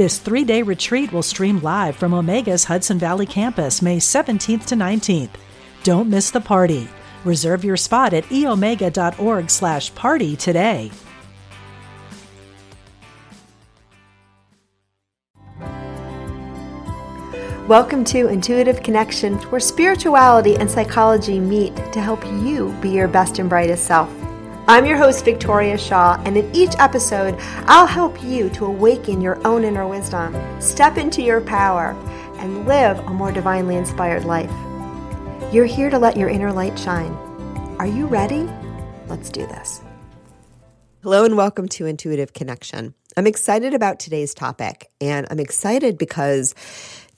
This three day retreat will stream live from Omega's Hudson Valley campus May 17th to 19th. Don't miss the party. Reserve your spot at eomega.org slash party today. Welcome to Intuitive Connection, where spirituality and psychology meet to help you be your best and brightest self. I'm your host, Victoria Shaw, and in each episode, I'll help you to awaken your own inner wisdom, step into your power, and live a more divinely inspired life. You're here to let your inner light shine. Are you ready? Let's do this. Hello, and welcome to Intuitive Connection. I'm excited about today's topic, and I'm excited because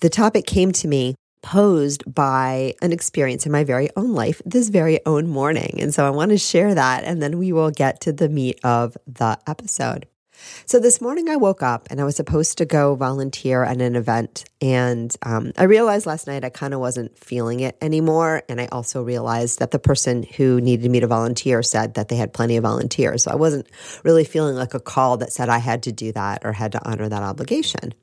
the topic came to me posed by an experience in my very own life this very own morning. And so I want to share that, and then we will get to the meat of the episode. So this morning I woke up and I was supposed to go volunteer at an event. And um, I realized last night I kind of wasn't feeling it anymore. And I also realized that the person who needed me to volunteer said that they had plenty of volunteers. So I wasn't really feeling like a call that said I had to do that or had to honor that obligation.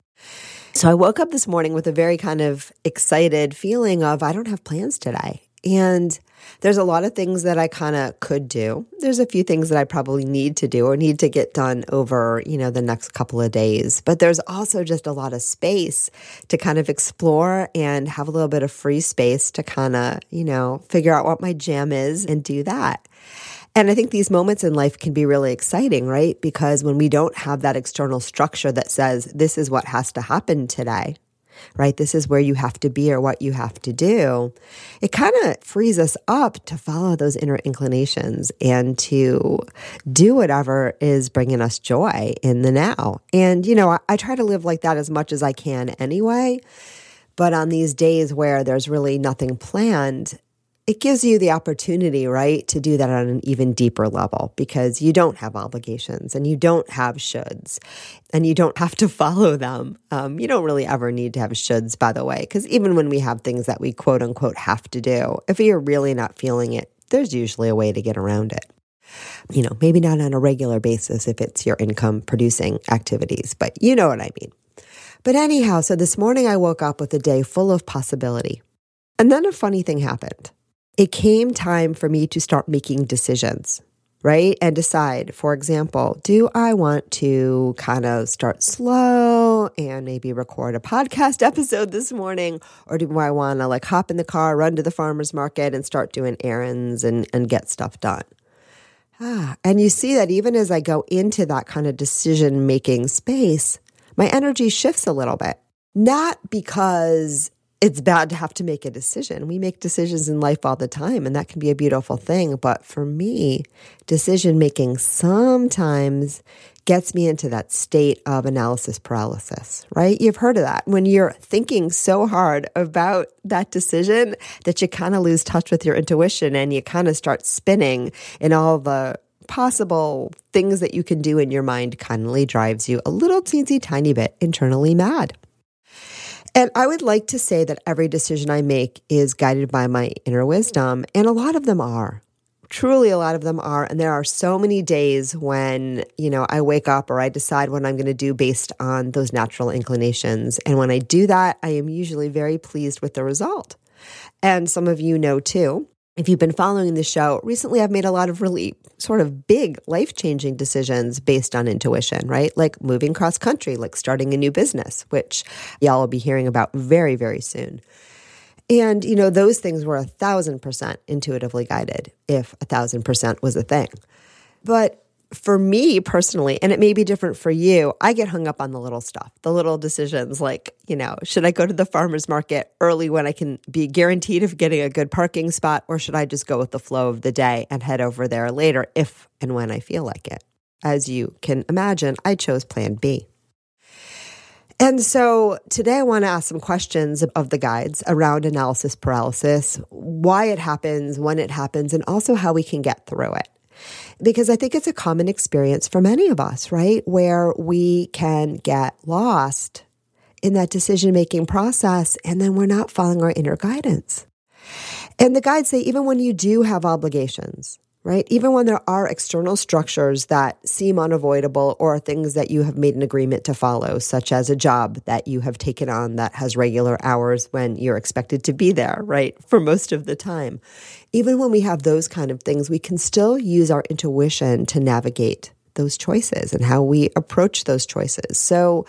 So I woke up this morning with a very kind of excited feeling of I don't have plans today. And there's a lot of things that I kind of could do. There's a few things that I probably need to do or need to get done over, you know, the next couple of days. But there's also just a lot of space to kind of explore and have a little bit of free space to kind of, you know, figure out what my jam is and do that. And I think these moments in life can be really exciting, right? Because when we don't have that external structure that says, this is what has to happen today, right? This is where you have to be or what you have to do. It kind of frees us up to follow those inner inclinations and to do whatever is bringing us joy in the now. And, you know, I, I try to live like that as much as I can anyway. But on these days where there's really nothing planned, it gives you the opportunity, right, to do that on an even deeper level because you don't have obligations and you don't have shoulds and you don't have to follow them. Um, you don't really ever need to have shoulds, by the way, because even when we have things that we quote unquote have to do, if you're really not feeling it, there's usually a way to get around it. You know, maybe not on a regular basis if it's your income producing activities, but you know what I mean. But anyhow, so this morning I woke up with a day full of possibility. And then a funny thing happened it came time for me to start making decisions, right? And decide, for example, do I want to kind of start slow and maybe record a podcast episode this morning? Or do I want to like hop in the car, run to the farmer's market and start doing errands and, and get stuff done? Ah, and you see that even as I go into that kind of decision making space, my energy shifts a little bit. Not because it's bad to have to make a decision. We make decisions in life all the time, and that can be a beautiful thing. But for me, decision making sometimes gets me into that state of analysis paralysis, right? You've heard of that. When you're thinking so hard about that decision that you kind of lose touch with your intuition and you kind of start spinning in all the possible things that you can do in your mind, kindly drives you a little teensy tiny bit internally mad. And I would like to say that every decision I make is guided by my inner wisdom, and a lot of them are. Truly, a lot of them are. And there are so many days when, you know, I wake up or I decide what I'm going to do based on those natural inclinations. And when I do that, I am usually very pleased with the result. And some of you know too if you've been following the show, recently I've made a lot of really sort of big life changing decisions based on intuition, right? Like moving cross country, like starting a new business, which y'all will be hearing about very, very soon. And, you know, those things were a thousand percent intuitively guided, if a thousand percent was a thing. But for me personally, and it may be different for you, I get hung up on the little stuff, the little decisions like, you know, should I go to the farmer's market early when I can be guaranteed of getting a good parking spot, or should I just go with the flow of the day and head over there later if and when I feel like it? As you can imagine, I chose plan B. And so today I want to ask some questions of the guides around analysis paralysis, why it happens, when it happens, and also how we can get through it. Because I think it's a common experience for many of us, right? Where we can get lost in that decision making process and then we're not following our inner guidance. And the guides say, even when you do have obligations, right? Even when there are external structures that seem unavoidable or things that you have made an agreement to follow, such as a job that you have taken on that has regular hours when you're expected to be there, right? For most of the time. Even when we have those kind of things, we can still use our intuition to navigate those choices and how we approach those choices. So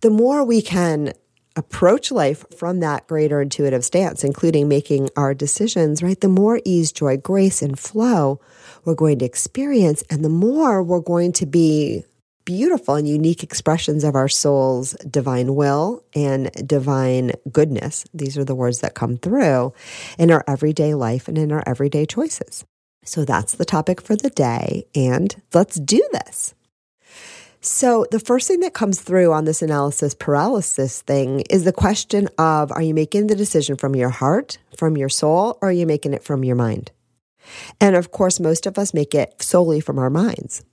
the more we can approach life from that greater intuitive stance, including making our decisions, right? The more ease, joy, grace, and flow we're going to experience, and the more we're going to be beautiful and unique expressions of our soul's divine will and divine goodness. These are the words that come through in our everyday life and in our everyday choices. So that's the topic for the day, and let's do this. So, the first thing that comes through on this analysis paralysis thing is the question of are you making the decision from your heart, from your soul, or are you making it from your mind? And of course, most of us make it solely from our minds.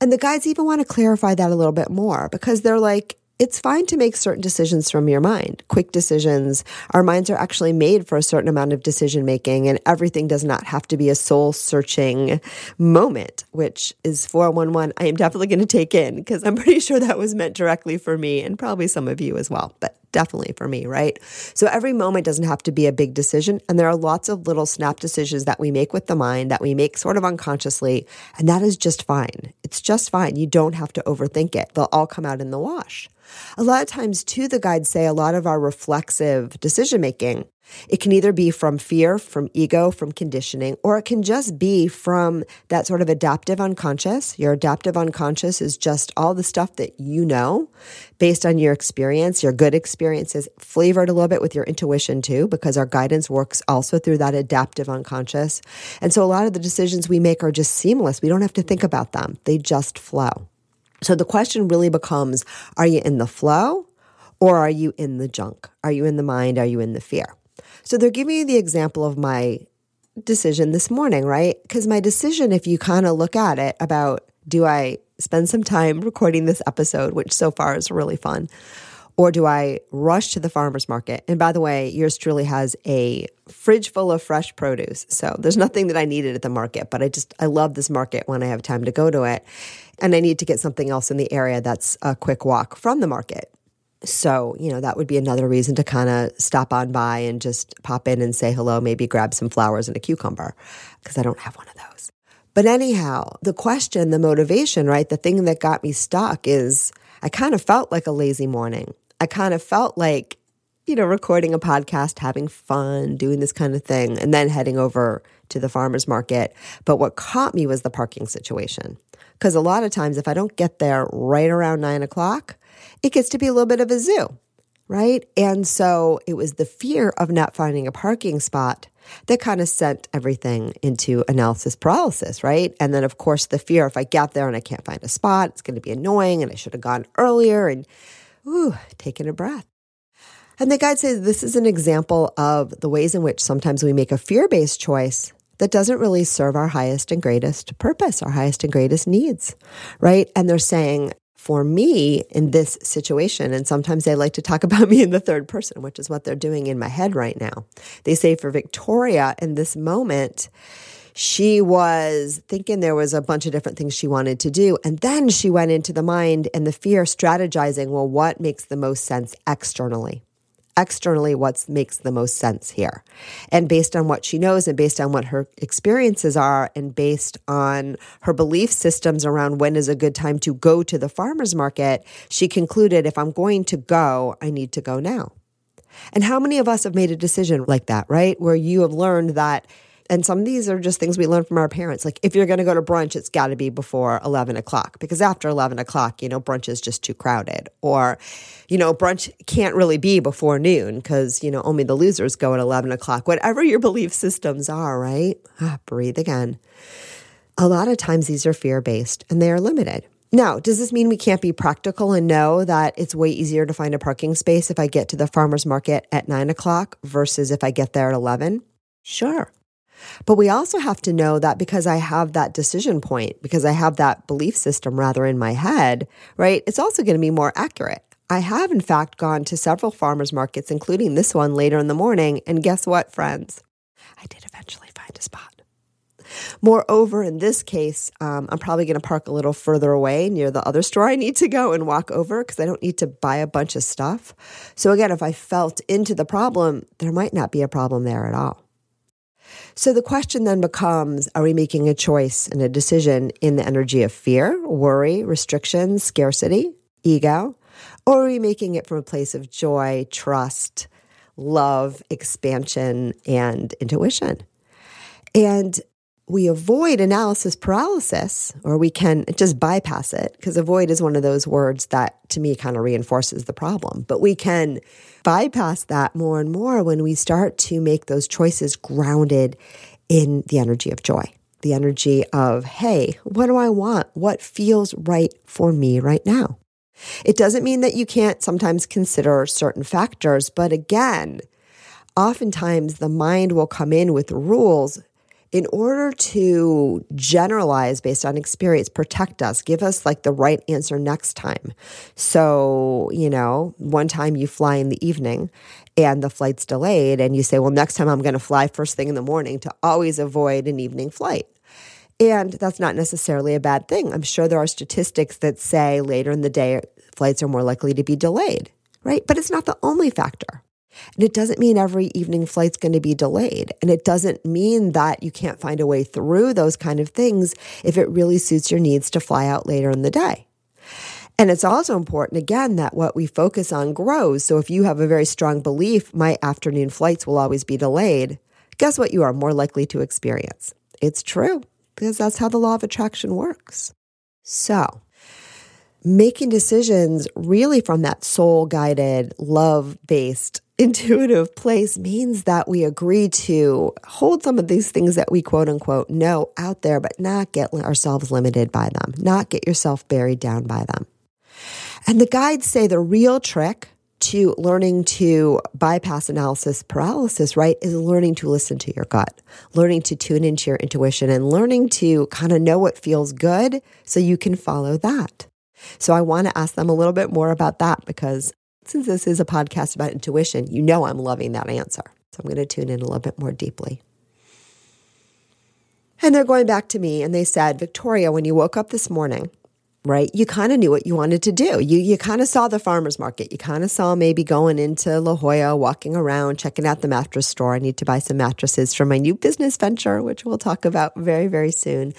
And the guides even want to clarify that a little bit more because they're like, it's fine to make certain decisions from your mind, quick decisions. Our minds are actually made for a certain amount of decision making, and everything does not have to be a soul searching moment, which is 411. I am definitely going to take in because I'm pretty sure that was meant directly for me and probably some of you as well. But definitely for me, right? So every moment doesn't have to be a big decision. And there are lots of little snap decisions that we make with the mind that we make sort of unconsciously. And that is just fine. It's just fine. You don't have to overthink it. They'll all come out in the wash. A lot of times, too, the guides say a lot of our reflexive decision making it can either be from fear, from ego, from conditioning, or it can just be from that sort of adaptive unconscious. Your adaptive unconscious is just all the stuff that you know based on your experience, your good experiences, flavored a little bit with your intuition too, because our guidance works also through that adaptive unconscious. And so a lot of the decisions we make are just seamless. We don't have to think about them, they just flow. So the question really becomes are you in the flow or are you in the junk? Are you in the mind? Are you in the fear? So they're giving you the example of my decision this morning, right? Because my decision, if you kind of look at it about do I spend some time recording this episode, which so far is really fun, or do I rush to the farmer's market? And by the way, yours truly has a fridge full of fresh produce. So there's nothing that I needed at the market, but I just, I love this market when I have time to go to it. And I need to get something else in the area that's a quick walk from the market. So, you know, that would be another reason to kind of stop on by and just pop in and say hello, maybe grab some flowers and a cucumber, because I don't have one of those. But anyhow, the question, the motivation, right? The thing that got me stuck is I kind of felt like a lazy morning. I kind of felt like, you know, recording a podcast, having fun, doing this kind of thing, and then heading over to the farmer's market. But what caught me was the parking situation. Because a lot of times, if I don't get there right around nine o'clock, it gets to be a little bit of a zoo, right? And so it was the fear of not finding a parking spot that kind of sent everything into analysis paralysis, right? And then, of course, the fear if I get there and I can't find a spot, it's going to be annoying and I should have gone earlier and, ooh, taking a breath. And the guide says this is an example of the ways in which sometimes we make a fear based choice that doesn't really serve our highest and greatest purpose, our highest and greatest needs, right? And they're saying, for me in this situation, and sometimes they like to talk about me in the third person, which is what they're doing in my head right now. They say for Victoria in this moment, she was thinking there was a bunch of different things she wanted to do. And then she went into the mind and the fear strategizing, well, what makes the most sense externally? Externally what makes the most sense here. And based on what she knows and based on what her experiences are and based on her belief systems around when is a good time to go to the farmer's market, she concluded if I'm going to go, I need to go now. And how many of us have made a decision like that, right? Where you have learned that and some of these are just things we learn from our parents. Like if you're going to go to brunch, it's got to be before 11 o'clock because after 11 o'clock, you know, brunch is just too crowded. Or, you know, brunch can't really be before noon because, you know, only the losers go at 11 o'clock. Whatever your belief systems are, right? Ah, breathe again. A lot of times these are fear based and they are limited. Now, does this mean we can't be practical and know that it's way easier to find a parking space if I get to the farmer's market at nine o'clock versus if I get there at 11? Sure. But we also have to know that because I have that decision point, because I have that belief system rather in my head, right? It's also going to be more accurate. I have, in fact, gone to several farmers markets, including this one later in the morning. And guess what, friends? I did eventually find a spot. Moreover, in this case, um, I'm probably going to park a little further away near the other store I need to go and walk over because I don't need to buy a bunch of stuff. So, again, if I felt into the problem, there might not be a problem there at all. So the question then becomes are we making a choice and a decision in the energy of fear, worry, restriction, scarcity, ego? Or are we making it from a place of joy, trust, love, expansion, and intuition? And we avoid analysis paralysis, or we can just bypass it, because avoid is one of those words that to me kind of reinforces the problem. But we can bypass that more and more when we start to make those choices grounded in the energy of joy, the energy of, hey, what do I want? What feels right for me right now? It doesn't mean that you can't sometimes consider certain factors, but again, oftentimes the mind will come in with rules in order to generalize based on experience, protect us, give us like the right answer next time. So, you know, one time you fly in the evening and the flight's delayed, and you say, well, next time I'm going to fly first thing in the morning to always avoid an evening flight. And that's not necessarily a bad thing. I'm sure there are statistics that say later in the day, flights are more likely to be delayed, right? But it's not the only factor. And it doesn't mean every evening flight's going to be delayed. And it doesn't mean that you can't find a way through those kind of things if it really suits your needs to fly out later in the day. And it's also important, again, that what we focus on grows. So if you have a very strong belief, my afternoon flights will always be delayed, guess what you are more likely to experience? It's true, because that's how the law of attraction works. So, making decisions really from that soul guided, love based, intuitive place means that we agree to hold some of these things that we quote unquote know out there, but not get ourselves limited by them, not get yourself buried down by them. And the guides say the real trick to learning to bypass analysis paralysis, right, is learning to listen to your gut, learning to tune into your intuition, and learning to kind of know what feels good so you can follow that. So I want to ask them a little bit more about that because since this is a podcast about intuition, you know I'm loving that answer. So I'm going to tune in a little bit more deeply. And they're going back to me and they said, Victoria, when you woke up this morning, right? You kind of knew what you wanted to do. You you kind of saw the farmers market. You kind of saw maybe going into La Jolla, walking around, checking out the mattress store. I need to buy some mattresses for my new business venture, which we'll talk about very very soon.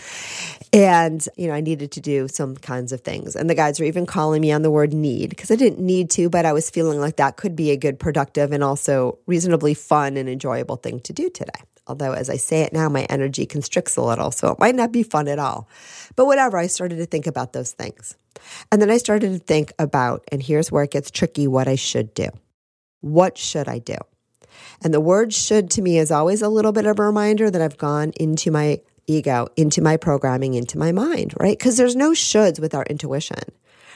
And you know, I needed to do some kinds of things. And the guys were even calling me on the word need because I didn't need to, but I was feeling like that could be a good productive and also reasonably fun and enjoyable thing to do today. Although, as I say it now, my energy constricts a little, so it might not be fun at all. But whatever, I started to think about those things. And then I started to think about, and here's where it gets tricky, what I should do. What should I do? And the word should to me is always a little bit of a reminder that I've gone into my ego, into my programming, into my mind, right? Because there's no shoulds with our intuition.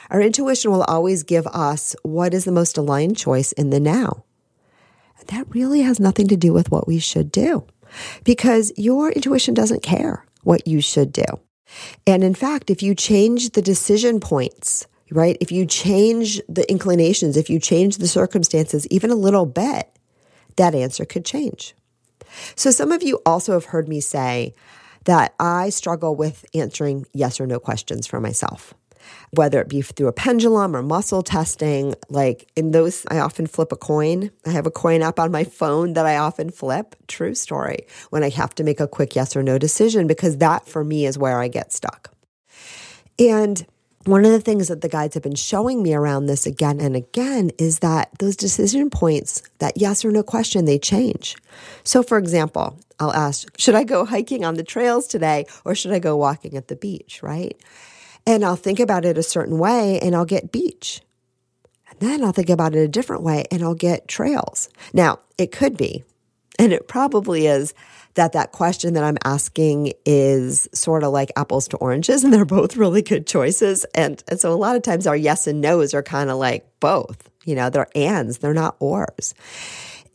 Our intuition will always give us what is the most aligned choice in the now. That really has nothing to do with what we should do because your intuition doesn't care what you should do. And in fact, if you change the decision points, right, if you change the inclinations, if you change the circumstances even a little bit, that answer could change. So, some of you also have heard me say that I struggle with answering yes or no questions for myself whether it be through a pendulum or muscle testing. Like in those, I often flip a coin. I have a coin app on my phone that I often flip. True story. When I have to make a quick yes or no decision, because that for me is where I get stuck. And one of the things that the guides have been showing me around this again and again is that those decision points, that yes or no question, they change. So, for example, I'll ask, should I go hiking on the trails today or should I go walking at the beach, right? And I'll think about it a certain way and I'll get beach. And then I'll think about it a different way and I'll get trails. Now, it could be And it probably is that that question that I'm asking is sort of like apples to oranges and they're both really good choices. And, and so a lot of times our yes and no's are kind of like both, you know, they're ands, they're not ors.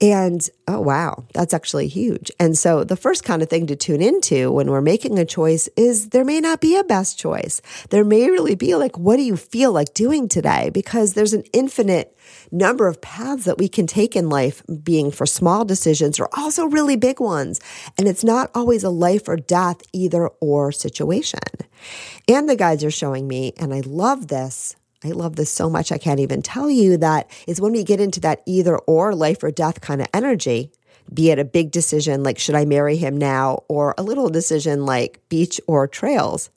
And oh, wow, that's actually huge. And so the first kind of thing to tune into when we're making a choice is there may not be a best choice. There may really be like, what do you feel like doing today? Because there's an infinite number of paths that we can take in life, being for small decisions or also really big ones. And it's not always a life or death, either or situation. And the guides are showing me, and I love this I love this so much. I can't even tell you that is when we get into that either or life or death kind of energy, be it a big decision like, should I marry him now? Or a little decision like beach or trails.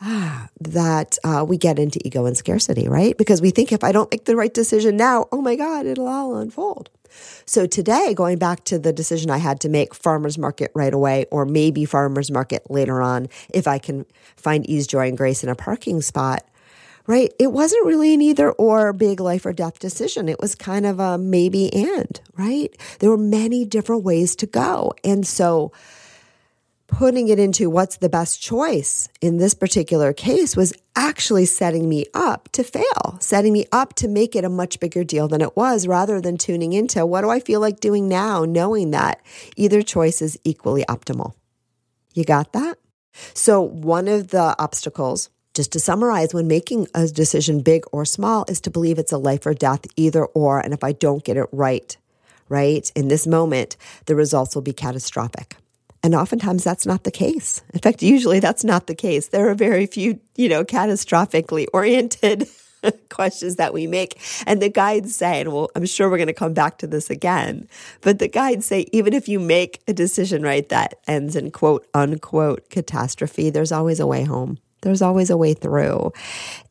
Ah, that uh, we get into ego and scarcity, right? Because we think if I don't make the right decision now, oh my God, it'll all unfold. So today, going back to the decision I had to make farmer's market right away, or maybe farmer's market later on, if I can find ease, joy, and grace in a parking spot, right? It wasn't really an either or big life or death decision. It was kind of a maybe and, right? There were many different ways to go. And so putting it into what's the best choice in this particular case was actually setting me up to fail, setting me up to make it a much bigger deal than it was rather than tuning into what do I feel like doing now, knowing that either choice is equally optimal. You got that? So, one of the obstacles just to summarize, when making a decision big or small is to believe it's a life or death, either or. And if I don't get it right, right, in this moment, the results will be catastrophic. And oftentimes that's not the case. In fact, usually that's not the case. There are very few, you know, catastrophically oriented questions that we make. And the guides say, and well, I'm sure we're going to come back to this again, but the guides say, even if you make a decision right that ends in quote unquote catastrophe, there's always a way home. There's always a way through.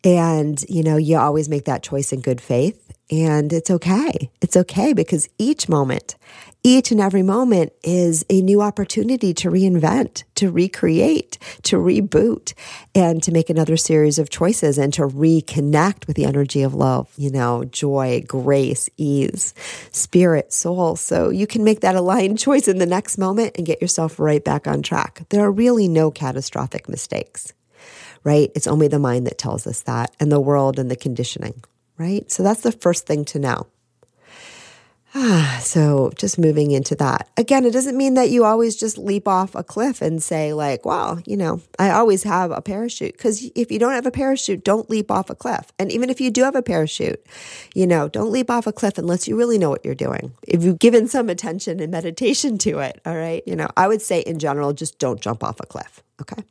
And, you know, you always make that choice in good faith. And it's okay. It's okay because each moment, each and every moment is a new opportunity to reinvent, to recreate, to reboot, and to make another series of choices and to reconnect with the energy of love, you know, joy, grace, ease, spirit, soul. So you can make that aligned choice in the next moment and get yourself right back on track. There are really no catastrophic mistakes right? It's only the mind that tells us that and the world and the conditioning, right? So that's the first thing to know. Ah, so just moving into that. Again, it doesn't mean that you always just leap off a cliff and say, like, well, you know, I always have a parachute. Because if you don't have a parachute, don't leap off a cliff. And even if you do have a parachute, you know, don't leap off a cliff unless you really know what you're doing. If you've given some attention and meditation to it, all right, you know, I would say in general, just don't jump off a cliff. Okay.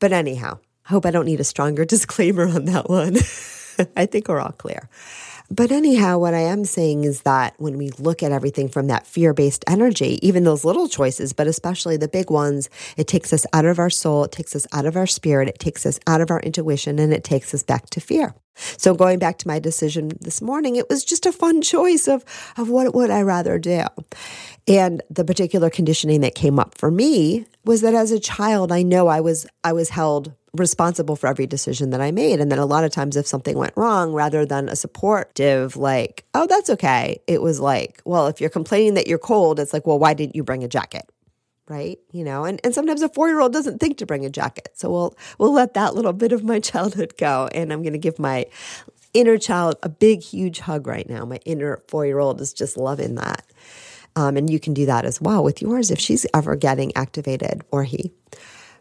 But anyhow, hope I don't need a stronger disclaimer on that one. I think we're all clear. But anyhow, what I am saying is that when we look at everything from that fear based energy, even those little choices, but especially the big ones, it takes us out of our soul, it takes us out of our spirit, it takes us out of our intuition, and it takes us back to fear. So going back to my decision this morning, it was just a fun choice of, of what would I rather do. And the particular conditioning that came up for me was that as a child, I know I was I was held responsible for every decision that I made. And then a lot of times, if something went wrong, rather than a supportive, like, oh, that's okay, it was like, well, if you're complaining that you're cold, it's like, well, why didn't you bring a jacket? Right. You know, and, and sometimes a four year old doesn't think to bring a jacket. So we'll we'll let that little bit of my childhood go. And I'm gonna give my inner child a big, huge hug right now. My inner four year old is just loving that. Um, and you can do that as well with yours if she's ever getting activated or he.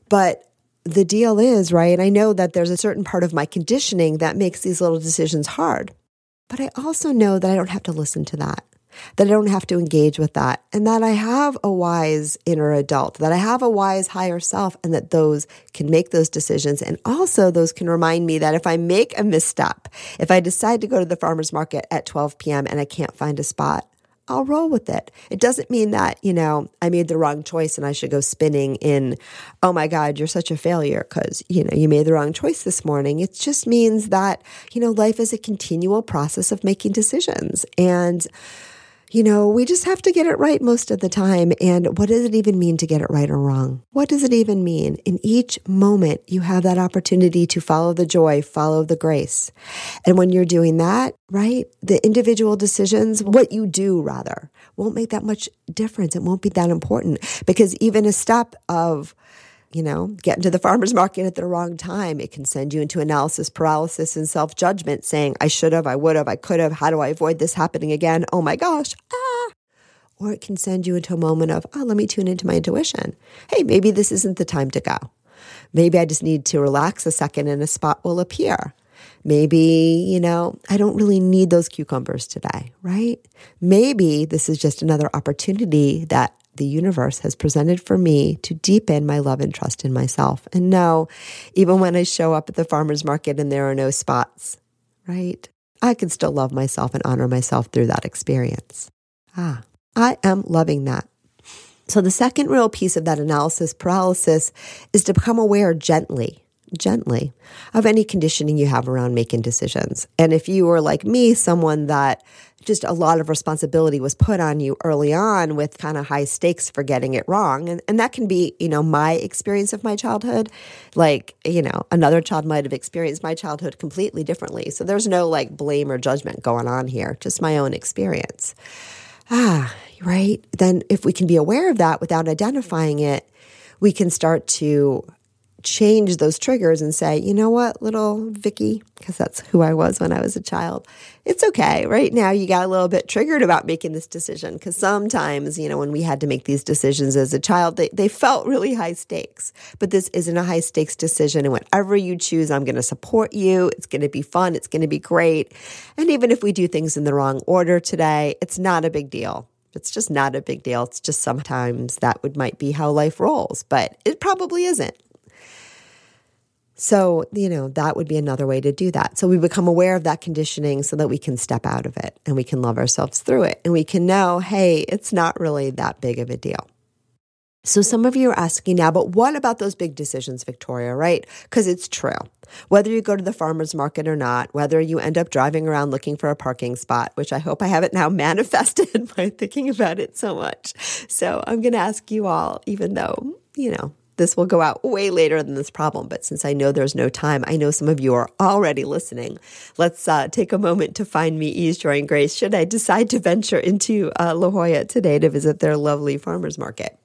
But the deal is, right? I know that there's a certain part of my conditioning that makes these little decisions hard. But I also know that I don't have to listen to that, that I don't have to engage with that, and that I have a wise inner adult, that I have a wise higher self, and that those can make those decisions. And also, those can remind me that if I make a misstep, if I decide to go to the farmer's market at 12 p.m. and I can't find a spot, I'll roll with it. It doesn't mean that, you know, I made the wrong choice and I should go spinning in, oh my God, you're such a failure because, you know, you made the wrong choice this morning. It just means that, you know, life is a continual process of making decisions. And, you know, we just have to get it right most of the time. And what does it even mean to get it right or wrong? What does it even mean? In each moment, you have that opportunity to follow the joy, follow the grace. And when you're doing that, right, the individual decisions, what you do rather, won't make that much difference. It won't be that important because even a step of, you know, getting to the farmer's market at the wrong time. It can send you into analysis paralysis and self judgment, saying, I should have, I would have, I could have. How do I avoid this happening again? Oh my gosh. Ah. Or it can send you into a moment of, oh, let me tune into my intuition. Hey, maybe this isn't the time to go. Maybe I just need to relax a second and a spot will appear. Maybe, you know, I don't really need those cucumbers today, right? Maybe this is just another opportunity that the universe has presented for me to deepen my love and trust in myself. And know, even when I show up at the farmer's market and there are no spots, right? I can still love myself and honor myself through that experience. Ah, I am loving that. So, the second real piece of that analysis paralysis is to become aware gently gently of any conditioning you have around making decisions. And if you were like me, someone that just a lot of responsibility was put on you early on with kind of high stakes for getting it wrong. And, and that can be, you know, my experience of my childhood. Like, you know, another child might have experienced my childhood completely differently. So there's no like blame or judgment going on here, just my own experience. Ah, right. Then if we can be aware of that without identifying it, we can start to change those triggers and say, you know what, little Vicky, because that's who I was when I was a child. It's okay. Right now, you got a little bit triggered about making this decision because sometimes, you know, when we had to make these decisions as a child, they, they felt really high stakes. But this isn't a high stakes decision. And whatever you choose, I'm going to support you. It's going to be fun. It's going to be great. And even if we do things in the wrong order today, it's not a big deal. It's just not a big deal. It's just sometimes that would might be how life rolls, but it probably isn't. So, you know, that would be another way to do that. So we become aware of that conditioning so that we can step out of it and we can love ourselves through it and we can know, hey, it's not really that big of a deal. So some of you are asking now, but what about those big decisions, Victoria, right? Because it's true. Whether you go to the farmer's market or not, whether you end up driving around looking for a parking spot, which I hope I haven't now manifested by thinking about it so much. So I'm going to ask you all, even though, you know, this will go out way later than this problem, but since I know there's no time, I know some of you are already listening. Let's uh, take a moment to find me ease, joy, and grace should I decide to venture into uh, La Jolla today to visit their lovely farmer's market.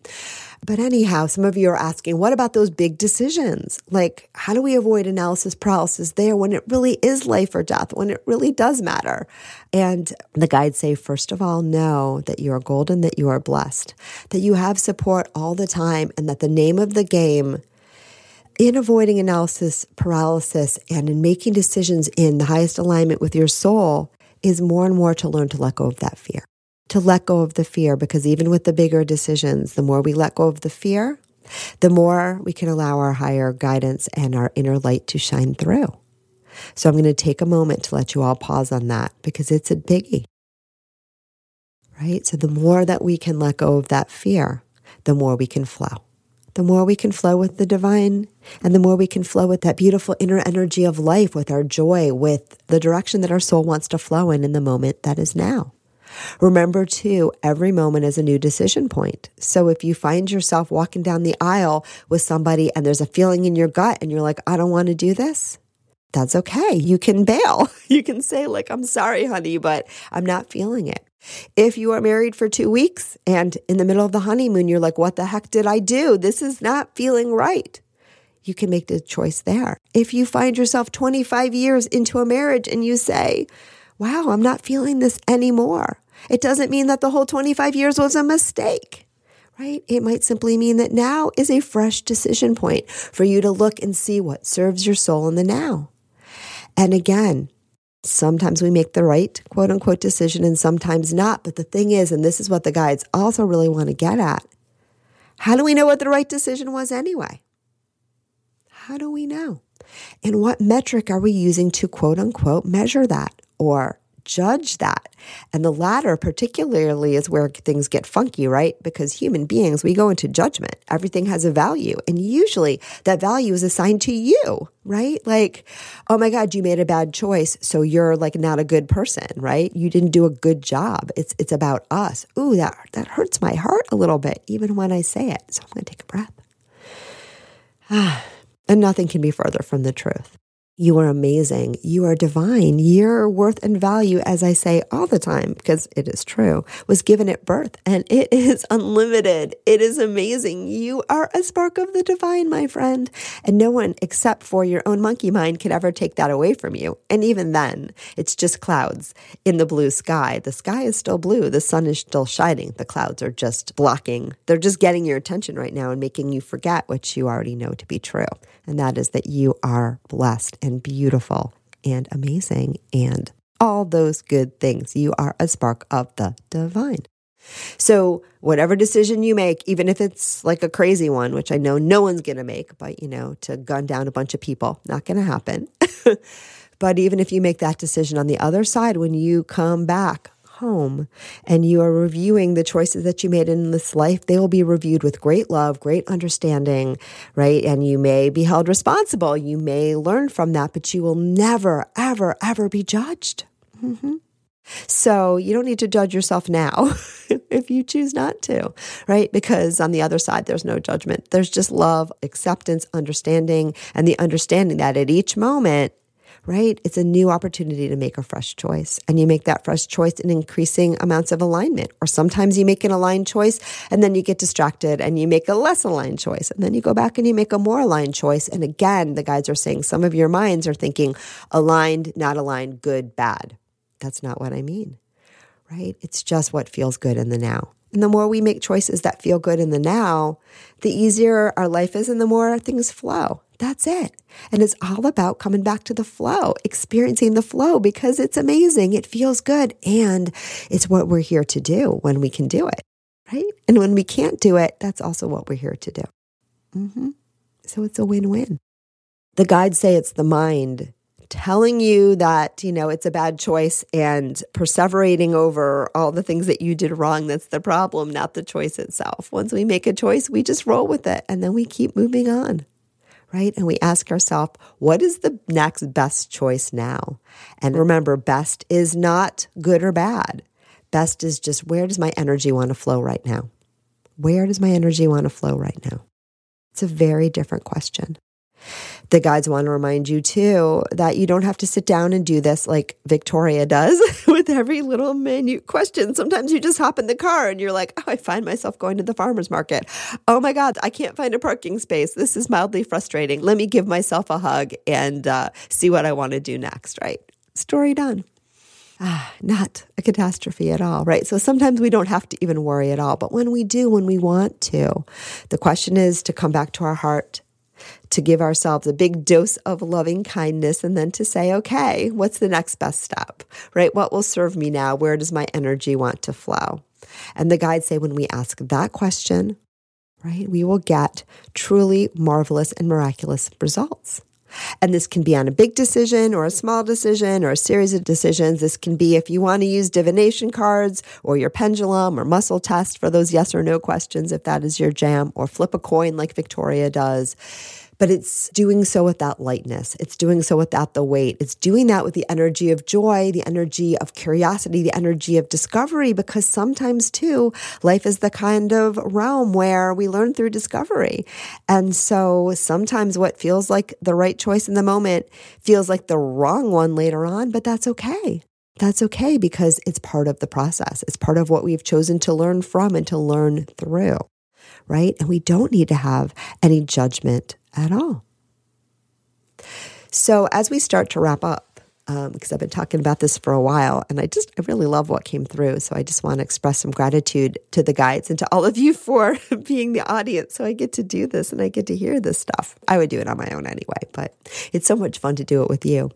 But anyhow, some of you are asking, what about those big decisions? Like, how do we avoid analysis paralysis there when it really is life or death, when it really does matter? And the guides say, first of all, know that you are golden, that you are blessed, that you have support all the time, and that the name of the game in avoiding analysis paralysis and in making decisions in the highest alignment with your soul is more and more to learn to let go of that fear to let go of the fear because even with the bigger decisions, the more we let go of the fear, the more we can allow our higher guidance and our inner light to shine through. So I'm going to take a moment to let you all pause on that because it's a biggie. Right? So the more that we can let go of that fear, the more we can flow. The more we can flow with the divine, and the more we can flow with that beautiful inner energy of life, with our joy, with the direction that our soul wants to flow in in the moment that is now. Remember, too, every moment is a new decision point. So if you find yourself walking down the aisle with somebody and there's a feeling in your gut and you're like, I don't want to do this, that's okay. You can bail. You can say, like, I'm sorry, honey, but I'm not feeling it. If you are married for two weeks and in the middle of the honeymoon, you're like, what the heck did I do? This is not feeling right. You can make the choice there. If you find yourself 25 years into a marriage and you say, wow, I'm not feeling this anymore. It doesn't mean that the whole 25 years was a mistake, right? It might simply mean that now is a fresh decision point for you to look and see what serves your soul in the now. And again, sometimes we make the right quote unquote decision and sometimes not. But the thing is, and this is what the guides also really want to get at how do we know what the right decision was anyway? How do we know? And what metric are we using to quote unquote measure that or judge that. And the latter, particularly, is where things get funky, right? Because human beings, we go into judgment. Everything has a value. And usually that value is assigned to you, right? Like, oh my God, you made a bad choice. So you're like not a good person, right? You didn't do a good job. It's, it's about us. Ooh, that, that hurts my heart a little bit, even when I say it. So I'm going to take a breath. Ah, and nothing can be further from the truth. You are amazing. You are divine. Your worth and value, as I say all the time, because it is true, was given at birth and it is unlimited. It is amazing. You are a spark of the divine, my friend. And no one except for your own monkey mind could ever take that away from you. And even then, it's just clouds in the blue sky. The sky is still blue. The sun is still shining. The clouds are just blocking. They're just getting your attention right now and making you forget what you already know to be true. And that is that you are blessed and beautiful and amazing and all those good things. You are a spark of the divine. So, whatever decision you make, even if it's like a crazy one, which I know no one's going to make, but you know, to gun down a bunch of people, not going to happen. but even if you make that decision on the other side, when you come back home and you are reviewing the choices that you made in this life, they will be reviewed with great love, great understanding, right? And you may be held responsible. You may learn from that, but you will never, ever, ever be judged. Mm-hmm. So you don't need to judge yourself now if you choose not to, right? Because on the other side, there's no judgment. There's just love, acceptance, understanding, and the understanding that at each moment, right? It's a new opportunity to make a fresh choice. And you make that fresh choice in increasing amounts of alignment. Or sometimes you make an aligned choice and then you get distracted and you make a less aligned choice. And then you go back and you make a more aligned choice. And again, the guides are saying some of your minds are thinking aligned, not aligned, good, bad. That's not what I mean, right? It's just what feels good in the now. And the more we make choices that feel good in the now, the easier our life is and the more things flow. That's it. And it's all about coming back to the flow, experiencing the flow because it's amazing. It feels good. And it's what we're here to do when we can do it, right? And when we can't do it, that's also what we're here to do. Mm-hmm. So it's a win win. The guides say it's the mind telling you that, you know, it's a bad choice and perseverating over all the things that you did wrong. That's the problem, not the choice itself. Once we make a choice, we just roll with it and then we keep moving on right? And we ask ourselves, what is the next best choice now? And remember, best is not good or bad. Best is just where does my energy want to flow right now? Where does my energy want to flow right now? It's a very different question. The guides want to remind you too that you don't have to sit down and do this like Victoria does with every little minute question. Sometimes you just hop in the car and you're like, oh, I find myself going to the farmer's market. Oh my God, I can't find a parking space. This is mildly frustrating. Let me give myself a hug and uh, see what I want to do next, right? Story done. Ah, not a catastrophe at all, right? So sometimes we don't have to even worry at all. But when we do, when we want to, the question is to come back to our heart to give ourselves a big dose of loving kindness and then to say, okay, what's the next best step, right? What will serve me now? Where does my energy want to flow? And the guides say when we ask that question, right, we will get truly marvelous and miraculous results. And this can be on a big decision or a small decision or a series of decisions. This can be if you want to use divination cards or your pendulum or muscle test for those yes or no questions, if that is your jam, or flip a coin like Victoria does but it's doing so with that lightness. It's doing so without the weight. It's doing that with the energy of joy, the energy of curiosity, the energy of discovery, because sometimes too, life is the kind of realm where we learn through discovery. And so sometimes what feels like the right choice in the moment feels like the wrong one later on, but that's okay. That's okay because it's part of the process. It's part of what we've chosen to learn from and to learn through, right? And we don't need to have any judgment at all. So, as we start to wrap up, because um, I've been talking about this for a while, and I just, I really love what came through. So, I just want to express some gratitude to the guides and to all of you for being the audience. So, I get to do this and I get to hear this stuff. I would do it on my own anyway, but it's so much fun to do it with you.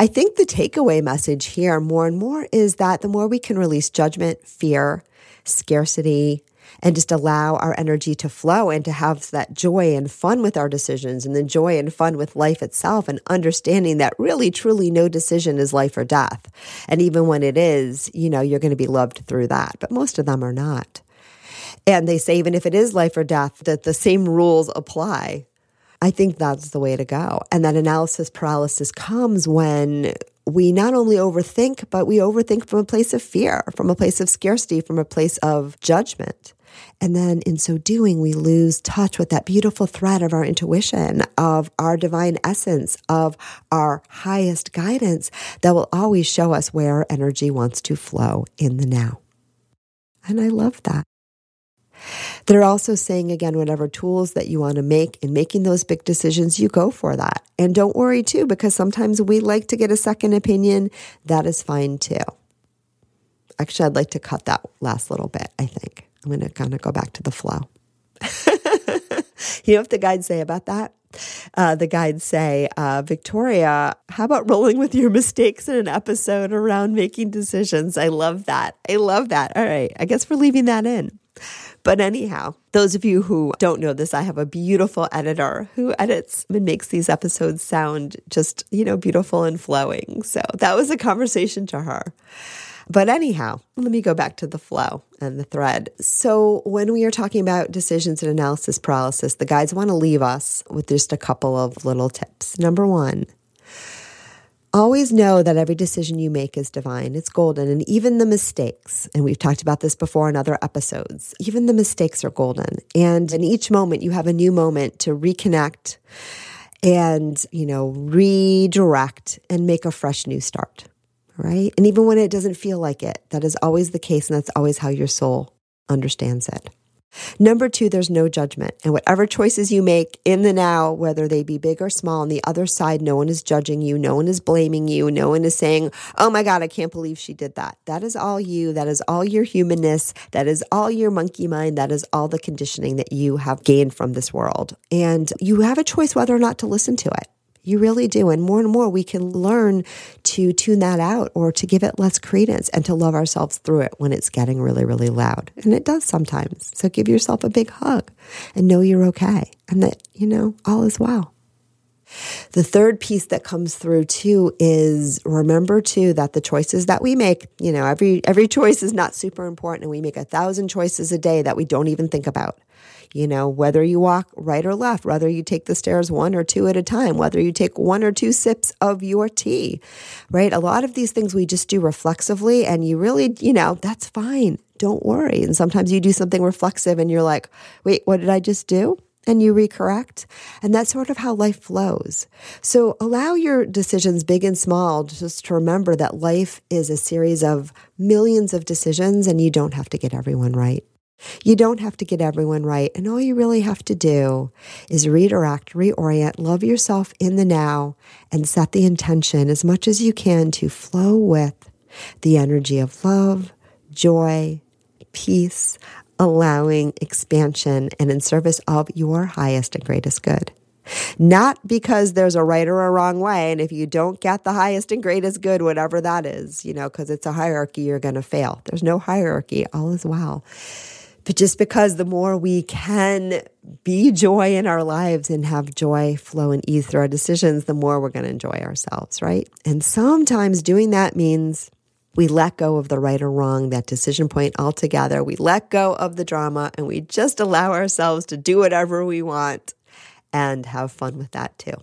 I think the takeaway message here more and more is that the more we can release judgment, fear, scarcity, and just allow our energy to flow and to have that joy and fun with our decisions and the joy and fun with life itself and understanding that really truly no decision is life or death. And even when it is, you know, you're going to be loved through that, but most of them are not. And they say even if it is life or death, that the same rules apply. I think that's the way to go. And that analysis paralysis comes when we not only overthink, but we overthink from a place of fear, from a place of scarcity, from a place of judgment. And then in so doing, we lose touch with that beautiful thread of our intuition, of our divine essence, of our highest guidance that will always show us where energy wants to flow in the now. And I love that. They're also saying again, whatever tools that you want to make in making those big decisions, you go for that. And don't worry too, because sometimes we like to get a second opinion. That is fine too. Actually, I'd like to cut that last little bit, I think. I'm going to kind of go back to the flow. you know what the guides say about that? Uh, the guides say, uh, Victoria, how about rolling with your mistakes in an episode around making decisions? I love that. I love that. All right. I guess we're leaving that in. But anyhow, those of you who don't know this, I have a beautiful editor who edits and makes these episodes sound just, you know, beautiful and flowing. So that was a conversation to her. But anyhow, let me go back to the flow and the thread. So, when we are talking about decisions and analysis paralysis, the guides want to leave us with just a couple of little tips. Number one, Always know that every decision you make is divine. It's golden. And even the mistakes, and we've talked about this before in other episodes, even the mistakes are golden. And in each moment, you have a new moment to reconnect and, you know, redirect and make a fresh new start. Right. And even when it doesn't feel like it, that is always the case. And that's always how your soul understands it. Number two, there's no judgment. And whatever choices you make in the now, whether they be big or small, on the other side, no one is judging you. No one is blaming you. No one is saying, oh my God, I can't believe she did that. That is all you. That is all your humanness. That is all your monkey mind. That is all the conditioning that you have gained from this world. And you have a choice whether or not to listen to it. You really do. And more and more, we can learn to tune that out or to give it less credence and to love ourselves through it when it's getting really, really loud. And it does sometimes. So give yourself a big hug and know you're okay and that, you know, all is well. The third piece that comes through too is remember too that the choices that we make, you know, every every choice is not super important and we make a thousand choices a day that we don't even think about you know, whether you walk right or left, whether you take the stairs one or two at a time, whether you take one or two sips of your tea, right? A lot of these things we just do reflexively, and you really, you know, that's fine. Don't worry. And sometimes you do something reflexive and you're like, wait, what did I just do? and you recorrect. And that's sort of how life flows. So allow your decisions, big and small, just to remember that life is a series of millions of decisions and you don't have to get everyone right. You don't have to get everyone right. And all you really have to do is redirect, reorient, love yourself in the now, and set the intention as much as you can to flow with the energy of love, joy, peace, allowing expansion, and in service of your highest and greatest good. Not because there's a right or a wrong way. And if you don't get the highest and greatest good, whatever that is, you know, because it's a hierarchy, you're going to fail. There's no hierarchy. All is well. But just because the more we can be joy in our lives and have joy flow and ease through our decisions, the more we're going to enjoy ourselves, right? And sometimes doing that means we let go of the right or wrong, that decision point altogether. We let go of the drama and we just allow ourselves to do whatever we want and have fun with that too.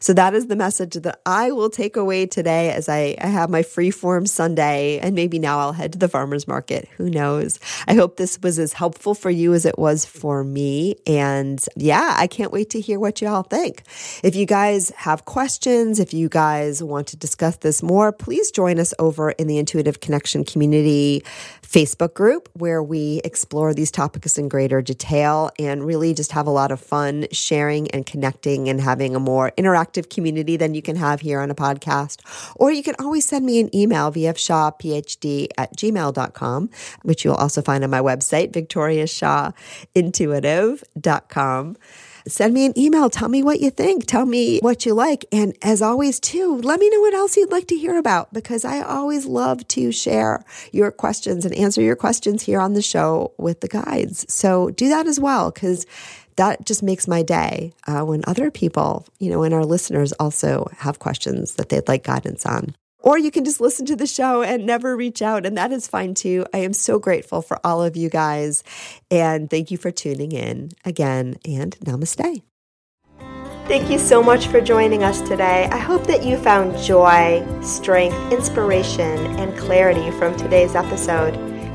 So that is the message that I will take away today as I, I have my freeform Sunday. And maybe now I'll head to the farmer's market. Who knows? I hope this was as helpful for you as it was for me. And yeah, I can't wait to hear what y'all think. If you guys have questions, if you guys want to discuss this more, please join us over in the Intuitive Connection Community Facebook group where we explore these topics in greater detail and really just have a lot of fun sharing and connecting and having a more interactive community than you can have here on a podcast. Or you can always send me an email, vfshawphd at gmail.com, which you'll also find on my website, victoriashawintuitive.com. send me an email. Tell me what you think. Tell me what you like. And as always, too, let me know what else you'd like to hear about because I always love to share your questions and answer your questions here on the show with the guides. So do that as well because that just makes my day uh, when other people, you know, and our listeners also have questions that they'd like guidance on. Or you can just listen to the show and never reach out, and that is fine too. I am so grateful for all of you guys, and thank you for tuning in again, and namaste. Thank you so much for joining us today. I hope that you found joy, strength, inspiration, and clarity from today's episode.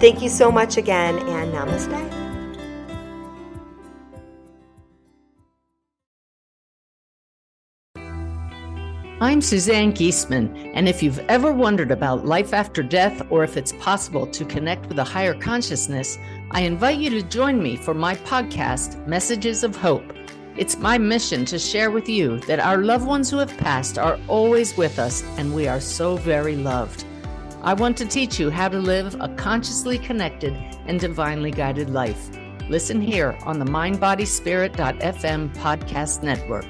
Thank you so much again, and namaste. I'm Suzanne Giesemann, and if you've ever wondered about life after death or if it's possible to connect with a higher consciousness, I invite you to join me for my podcast, Messages of Hope. It's my mission to share with you that our loved ones who have passed are always with us and we are so very loved. I want to teach you how to live a consciously connected and divinely guided life. Listen here on the mindbodyspirit.fm podcast network.